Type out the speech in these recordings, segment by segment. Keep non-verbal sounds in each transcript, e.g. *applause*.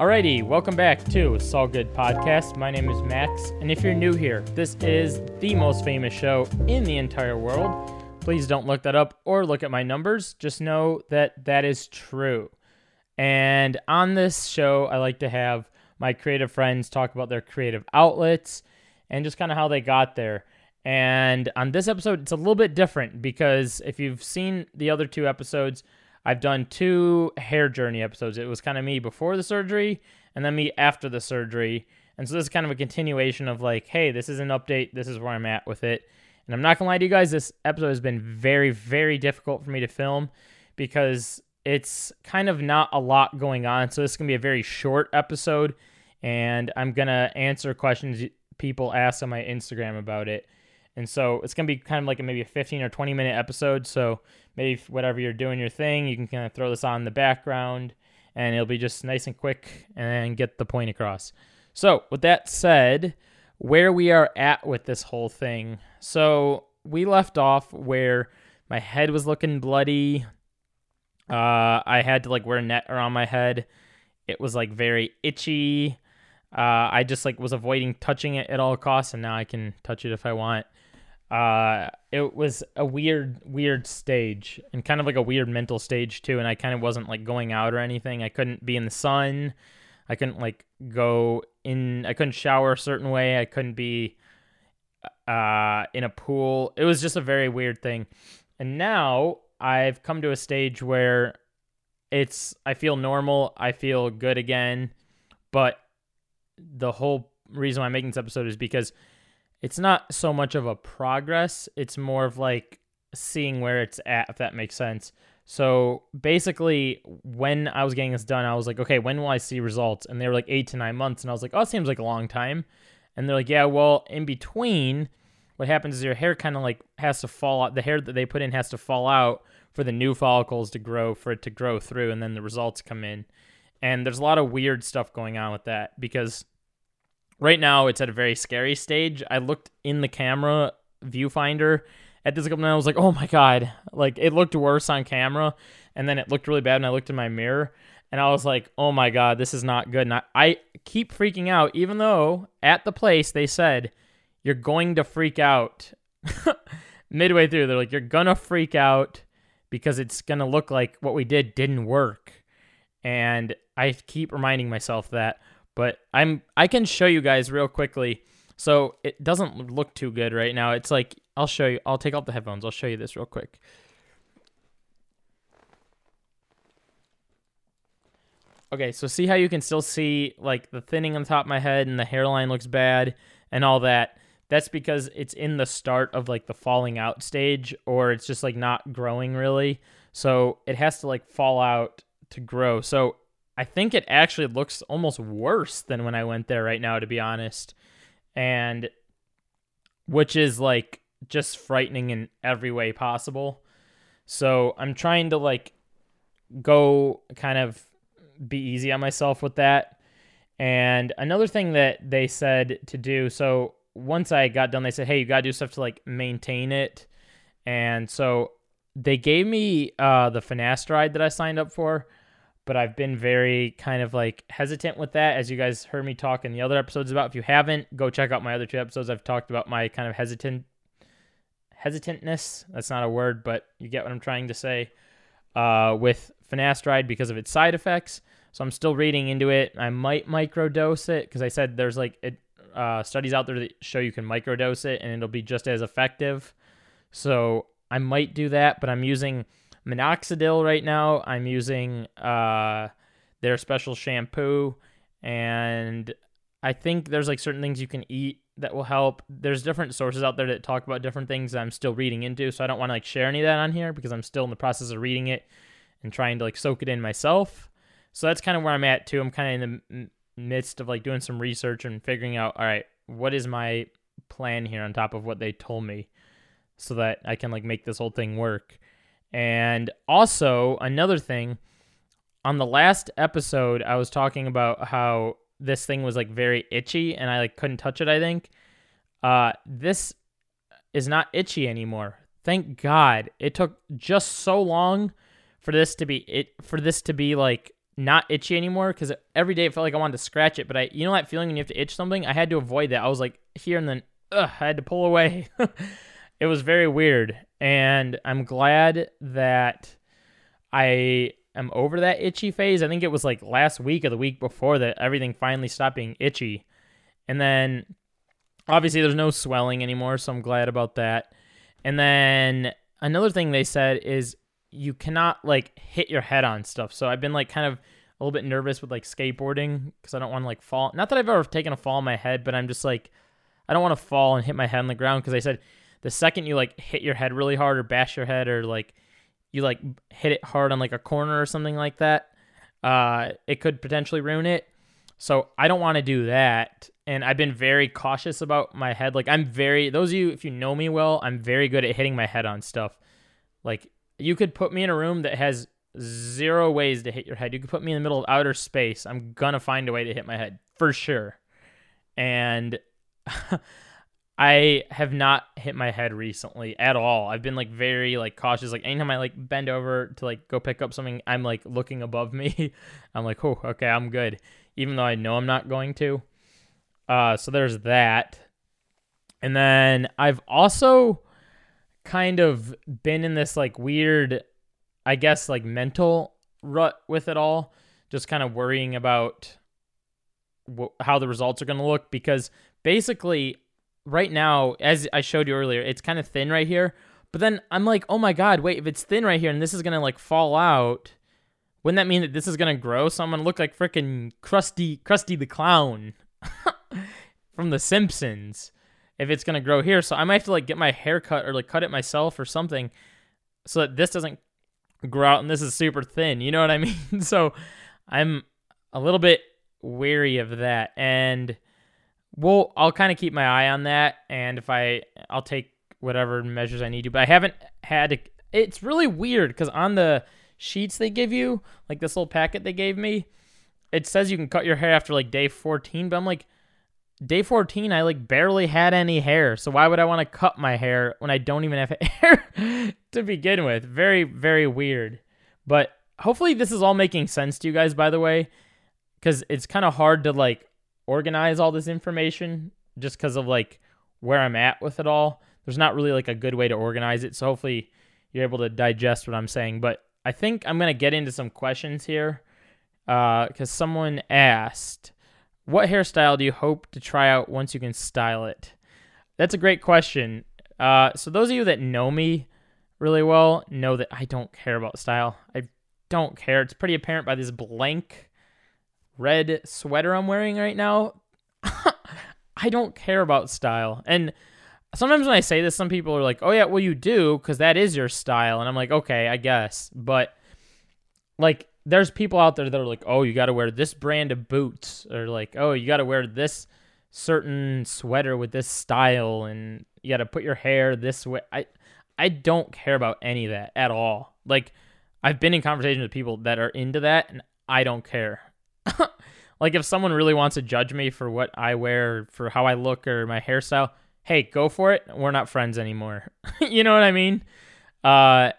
Alrighty, welcome back to It's All Good Podcast. My name is Max, and if you're new here, this is the most famous show in the entire world. Please don't look that up or look at my numbers. Just know that that is true. And on this show, I like to have my creative friends talk about their creative outlets and just kind of how they got there. And on this episode, it's a little bit different because if you've seen the other two episodes, I've done two hair journey episodes. It was kind of me before the surgery and then me after the surgery. And so this is kind of a continuation of like, hey, this is an update. This is where I'm at with it. And I'm not going to lie to you guys, this episode has been very, very difficult for me to film because it's kind of not a lot going on. So this is going to be a very short episode. And I'm going to answer questions people ask on my Instagram about it. And so it's going to be kind of like maybe a 15 or 20 minute episode. So maybe whatever you're doing your thing, you can kind of throw this on in the background and it'll be just nice and quick and get the point across. So, with that said, where we are at with this whole thing. So, we left off where my head was looking bloody. Uh, I had to like wear a net around my head. It was like very itchy. Uh, I just like was avoiding touching it at all costs, and now I can touch it if I want uh it was a weird weird stage and kind of like a weird mental stage too. And i kind of wasn't like going out or anything. I couldn't be in the sun. I couldn't like go in i couldn't shower a certain way. I couldn't be uh in a pool. It was just a very weird thing. And now i've come to a stage where it's i feel normal. I feel good again. But the whole reason why i'm making this episode is because it's not so much of a progress, it's more of like seeing where it's at, if that makes sense. So basically, when I was getting this done, I was like, okay, when will I see results? And they were like eight to nine months. And I was like, oh, it seems like a long time. And they're like, yeah, well, in between, what happens is your hair kind of like has to fall out. The hair that they put in has to fall out for the new follicles to grow, for it to grow through, and then the results come in. And there's a lot of weird stuff going on with that because right now it's at a very scary stage. I looked in the camera viewfinder at this couple and I was like, oh my god, like it looked worse on camera, and then it looked really bad. And I looked in my mirror and I was like, oh my god, this is not good. And I, I keep freaking out, even though at the place they said you're going to freak out *laughs* midway through. They're like, you're gonna freak out because it's gonna look like what we did didn't work. And I keep reminding myself that but I'm I can show you guys real quickly. So it doesn't look too good right now. It's like I'll show you. I'll take off the headphones. I'll show you this real quick. Okay, so see how you can still see like the thinning on the top of my head and the hairline looks bad and all that. That's because it's in the start of like the falling out stage or it's just like not growing really. So it has to like fall out to grow. So I think it actually looks almost worse than when I went there right now, to be honest. And which is like just frightening in every way possible. So I'm trying to like go kind of be easy on myself with that. And another thing that they said to do, so once I got done, they said, hey, you got to do stuff to like maintain it. And so they gave me uh, the finasteride that I signed up for but I've been very kind of like hesitant with that, as you guys heard me talk in the other episodes about. If you haven't, go check out my other two episodes. I've talked about my kind of hesitant hesitantness. That's not a word, but you get what I'm trying to say. Uh, with finasteride because of its side effects. So I'm still reading into it. I might microdose it because I said there's like it, uh, studies out there that show you can microdose it and it'll be just as effective. So I might do that, but I'm using minoxidil right now. I'm using uh, their special shampoo, and I think there's like certain things you can eat that will help. There's different sources out there that talk about different things I'm still reading into, so I don't want to like share any of that on here because I'm still in the process of reading it and trying to like soak it in myself. So that's kind of where I'm at too. I'm kind of in the midst of like doing some research and figuring out, all right, what is my plan here on top of what they told me so that I can like make this whole thing work. And also, another thing, on the last episode, I was talking about how this thing was like very itchy and I like couldn't touch it, I think. Uh, this is not itchy anymore. Thank God. It took just so long for this to be it for this to be like not itchy anymore because every day it felt like I wanted to scratch it. But I, you know that feeling when you have to itch something? I had to avoid that. I was like here and then ugh, I had to pull away. *laughs* it was very weird, and I'm glad that I am over that itchy phase. I think it was like last week or the week before that everything finally stopped being itchy, and then obviously there's no swelling anymore, so I'm glad about that. And then another thing they said is you cannot like hit your head on stuff. So I've been like kind of a little bit nervous with like skateboarding because I don't want to like fall. Not that I've ever taken a fall on my head, but I'm just like I don't want to fall and hit my head on the ground because they said the second you like hit your head really hard or bash your head or like you like hit it hard on like a corner or something like that, uh, it could potentially ruin it. So I don't want to do that. And I've been very cautious about my head. Like I'm very those of you if you know me well, I'm very good at hitting my head on stuff. Like you could put me in a room that has zero ways to hit your head. You could put me in the middle of outer space. I'm gonna find a way to hit my head for sure. And *laughs* I have not hit my head recently at all. I've been like very like cautious. Like anytime I like bend over to like go pick up something, I'm like looking above me. *laughs* I'm like, oh, okay, I'm good, even though I know I'm not going to. Uh, so there's that. And then I've also kind of been in this like weird, I guess, like mental rut with it all, just kind of worrying about wh- how the results are going to look because basically, right now, as I showed you earlier, it's kind of thin right here. But then I'm like, oh my god, wait, if it's thin right here and this is to like fall out, wouldn't that mean that this is to grow? So I'm to look like freaking Krusty, Krusty the Clown *laughs* from The Simpsons if it's gonna grow here. So I might have to like get my hair cut or like cut it myself or something so that this doesn't grow out and this is super thin. You know what I *laughs* mean? so I'm a little bit wary of that. And well, I'll kind of keep my eye on that. And if I, I'll take whatever measures I need to. But I haven't had to. It's really weird because on the sheets they give you, like this little packet they gave me, it says you can cut your hair after like day 14. But I'm like, day 14 i like barely had any hair so why would i want to cut my hair when i don't even have *laughs* hair to begin with very very weird but hopefully this is all making sense to you guys by the way because it's kind of hard to like organize all this information just because of like where i'm at with it all there's not really like a good way to organize it so hopefully you're able to digest what i'm saying but i think i'm going to get into some questions here because uh, someone asked what hairstyle do you hope to try out once you can style it? That's a great question. Uh, so those of you that know me really well know that I don't care about style. I don't care. It's pretty apparent by this blank red sweater I'm wearing right now. *laughs* I don't care about style. And sometimes when I say this, some people are like, "Oh yeah, well you do because that is your style," and I'm like, "Okay, I guess." But like there's people out there that are like, oh, you got to wear this brand of boots, or like, oh, you got to wear this certain sweater with this style, and you got to put your hair this way. I, I don't care about any of that at all. Like, I've been in conversations with people that are into that, and I don't care. *laughs* like, if someone really wants to judge me for what I wear, for how I look, or my hairstyle, hey, go for it. We're not friends anymore. *laughs* you know what I mean? Uh,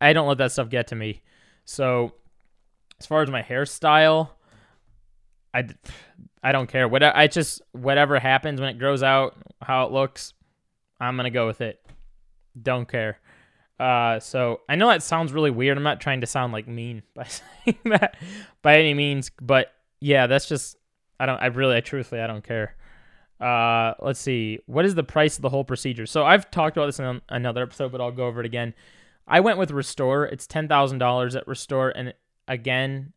I don't let that stuff get to me. So as far as my hairstyle, I, I don't care. What I just whatever happens when it grows out, how it looks, I'm gonna go with it. Don't care. Uh, so I know that sounds really weird. I'm not trying to sound like mean *laughs* by saying that by any means, but yeah, that's just I don't. I really, I truthfully, I don't care. Uh, let's see. What is the price of the whole procedure? So I've talked about this in another episode, but I'll go over it again. I went with Restore. It's ten thousand dollars at Restore, and again,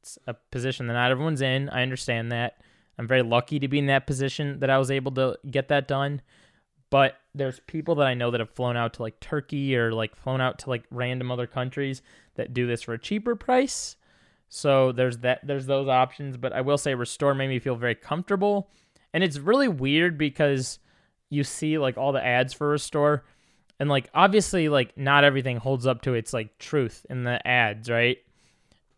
it's a position that not everyone's in. I understand that. I'm very lucky to be in that position that I was able to get that done. But there's people that I know that have flown out to like Turkey or like flown out to like random other countries that do this for a cheaper price. So there's that there's those options, but I will say Restore made me feel very comfortable. And it's really weird because you see like all the ads for Restore and like obviously like not everything holds up to its like truth in the ads, right?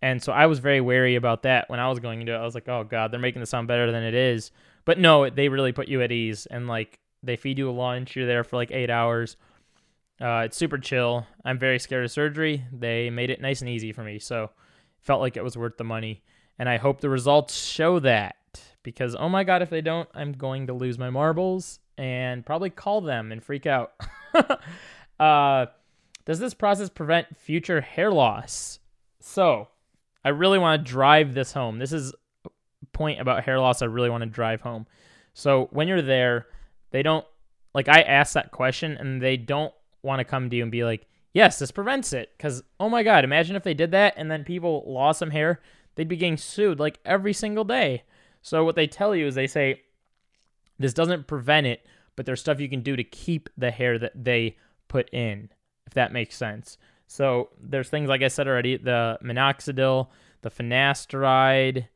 And so I was very wary about that when I was going into it. I was like, oh God, they're making this sound better than it is. But no, they really put you at ease and like they feed you a lunch. You're there for like eight hours. Uh, it's super chill. I'm very scared of surgery. They made it nice and easy for me. So felt like it was worth the money. And I hope the results show that because, oh my God, if they don't, I'm going to lose my marbles and probably call them and freak out. *laughs* uh, does this process prevent future hair loss? So, I really want to drive this home. This is point about hair loss I really want to drive home. So, when you're there, they don't like I asked that question and they don't want to come to you and be like, "Yes, this prevents it." Cuz oh my god, imagine if they did that and then people lost some hair, they'd be getting sued like every single day. So what they tell you is they say this doesn't prevent it, but there's stuff you can do to keep the hair that they put in, if that makes sense. So there's things like I said already, the minoxidil, the finasteride,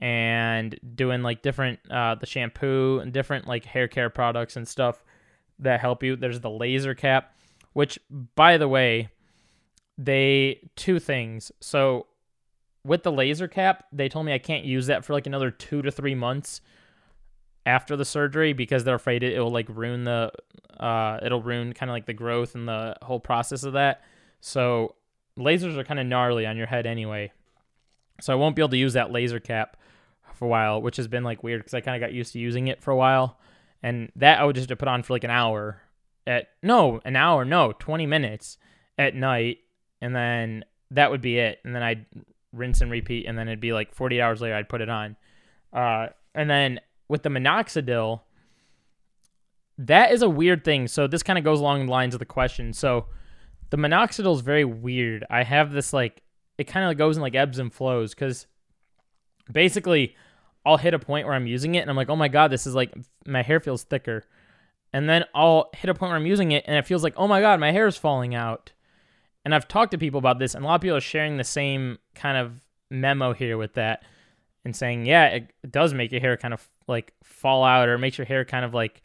and doing like different uh, the shampoo and different like hair care products and stuff that help you. There's the laser cap, which by the way, they two things. So with the laser cap, they told me I can't use that for like another 2 to 3 months after the surgery because they're afraid it, will like ruin the uh it'll ruin kind of like the growth and the whole process of that. So lasers are kind of gnarly on your head anyway. So I won't be able to use that laser cap for a while, which has been like weird because I kind of got used to using it for a while. And that I would just put on for like an hour at no an hour no 20 minutes at night. And then that would be it. And then I'd rinse and repeat and then it'd be like 40 hours later I'd put it on. Uh, and then with the minoxidil that is a weird thing. So this kind of goes along the lines of the question. So the minoxidil is very weird. I have this like it kind of goes in like ebbs and flows because basically I'll hit a point where I'm using it and I'm like, oh my God, this is like, my hair feels thicker. And then I'll hit a point where I'm using it and it feels like, oh my God, my hair is falling out. And I've talked to people about this and a lot of people are sharing the same kind of memo here with that and saying, yeah, it, it does make your hair kind of like fall out or makes your hair kind of like,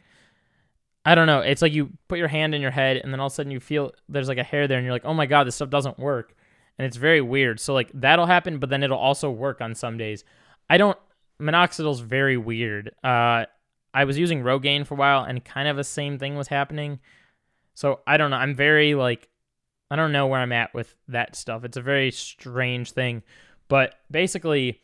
I don't know. It's like you put your hand in your head and then all of a sudden you feel there's like a hair there and you're like, oh my God, this stuff doesn't work. And it's very weird. So like that'll happen, but then it'll also work on some days. I don't minoxidil's very weird. Uh, I was using Rogaine for a while, and kind of the same thing was happening. So I don't know. I'm very like, I don't know where I'm at with that stuff. It's a very strange thing, but basically,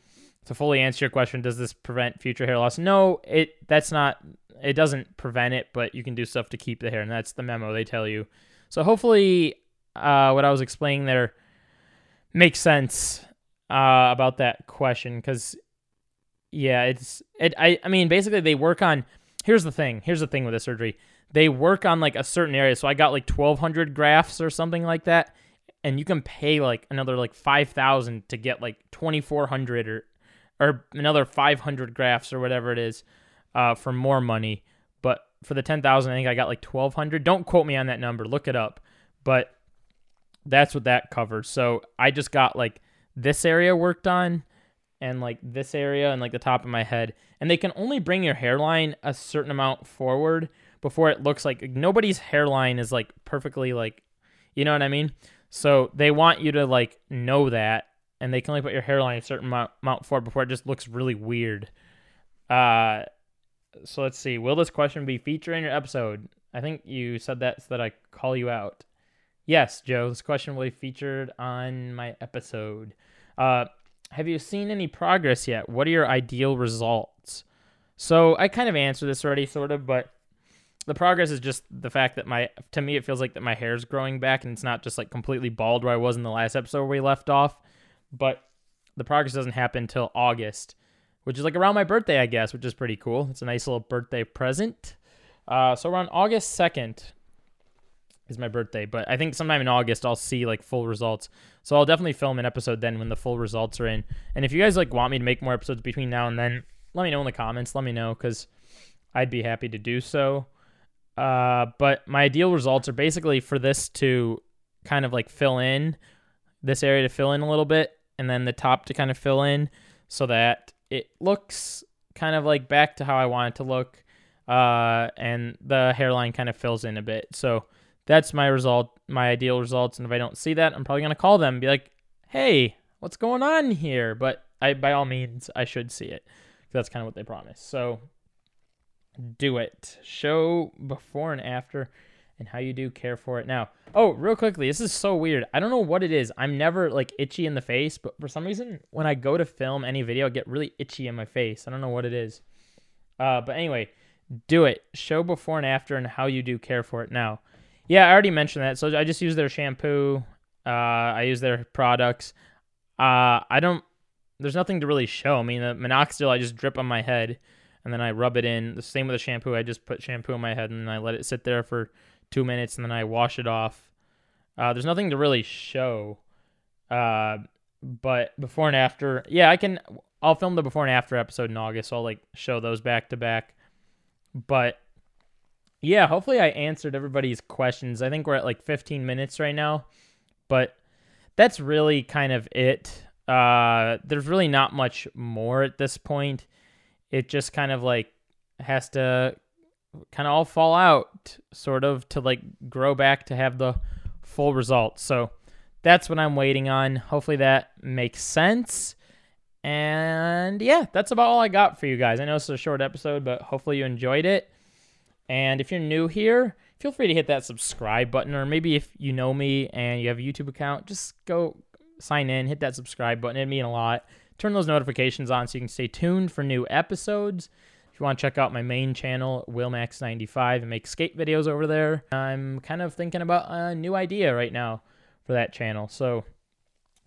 to fully answer your question, does this prevent future hair loss? No, it. That's not. It doesn't prevent it, but you can do stuff to keep the hair, and that's the memo they tell you. So hopefully, uh, what I was explaining there makes sense uh, about that question because yeah, it's it. I I mean, basically they work on. Here's the thing. Here's the thing with the surgery. They work on like a certain area. So I got like 1,200 grafts or something like that, and you can pay like another like 5,000 to get like 2,400 or or another 500 grafts or whatever it is, uh, for more money. But for the 10,000, I think I got like 1,200. Don't quote me on that number. Look it up. But that's what that covers. So I just got like this area worked on and like this area and like the top of my head. And they can only bring your hairline a certain amount forward before it looks like nobody's hairline is like perfectly like, you know what I mean? So they want you to like know that, and they can only put your hairline a certain amount, amount forward before it just looks really weird. Uh, so let's see. Will this question be featured in your episode? I think you said that so that I call you out. Yes, Joe. This question will be featured on my episode. Uh, have you seen any progress yet? What are your ideal results? So I kind of answered this already, sort of, but the progress is just the fact that my to me it feels like that my hair is growing back and it's not just like completely bald where I was in the last episode where we left off. But the progress doesn't happen until August, which is like around my birthday, I guess, which is pretty cool. It's a nice little birthday present. Uh, so around August second, is my birthday, but I think sometime in August I'll see like full results. So I'll definitely film an episode then when the full results are in. And if you guys like want me to make more episodes between now and then, let me know in the comments. Let me know because I'd be happy to do so. Uh, but my ideal results are basically for this to kind of like fill in this area to fill in a little bit, and then the top to kind of fill in so that it looks kind of like back to how I want it to look. Uh, and the hairline kind of fills in a bit. So that's my result, my ideal results. And if I don't see that, I'm probably gonna call them and be like, "Hey, what's going on here?" But I, by all means, I should see it. That's kind of what they promise. So do it. Show before and after, and how you do care for it now. Oh, real quickly, this is so weird. I don't know what it is. I'm never like itchy in the face, but for some reason, when I go to film any video, I get really itchy in my face. I don't know what it is. Uh, but anyway, do it. Show before and after and how you do care for it now. Yeah, I already mentioned that. So I just use their shampoo. Uh, I use their products. Uh, I don't. There's nothing to really show. I mean, the minoxidil I just drip on my head, and then I rub it in. The same with the shampoo. I just put shampoo on my head and then I let it sit there for two minutes, and then I wash it off. Uh, there's nothing to really show. Uh, but before and after, yeah, I can. I'll film the before and after episode in August. So I'll like show those back to back. But yeah, hopefully I answered everybody's questions. I think we're at like 15 minutes right now, but that's really kind of it. Uh, there's really not much more at this point. It just kind of like has to kind of all fall out, sort of, to like grow back to have the full result. So that's what I'm waiting on. Hopefully that makes sense. And yeah, that's about all I got for you guys. I know it's a short episode, but hopefully you enjoyed it. And if you're new here, feel free to hit that subscribe button, or maybe if you know me and you have a YouTube account, just go sign in, hit that subscribe button. It'd mean a lot. Turn those notifications on so you can stay tuned for new episodes. If you want to check out my main channel, WillMax95, and make skate videos over there, I'm kind of thinking about a new idea right now for that channel. So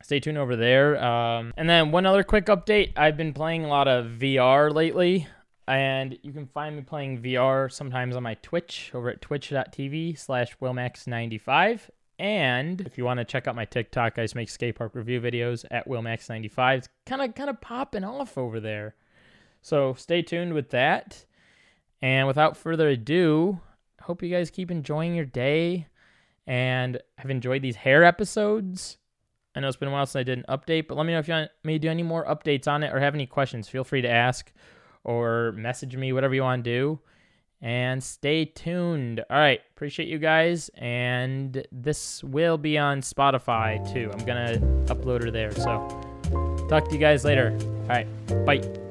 stay tuned over there. Um, and then one other quick update I've been playing a lot of VR lately. And you can find me playing VR sometimes on my Twitch over at twitch.tv slash willmax95. And if you want to check out my TikTok, I just make skate park review videos at willmax95. It's kind of kind of popping off over there. So stay tuned with that. And without further ado, hope you guys keep enjoying your day and have enjoyed these hair episodes. I know it's been a while since I did an update, but let me know if you want me to do any more updates on it or have any questions. Feel free to ask or message me, whatever you want to do. And stay tuned. All right. Appreciate you guys. And this will be on Spotify too. I'm going to upload her there. So talk to you guys later. All right. Bye.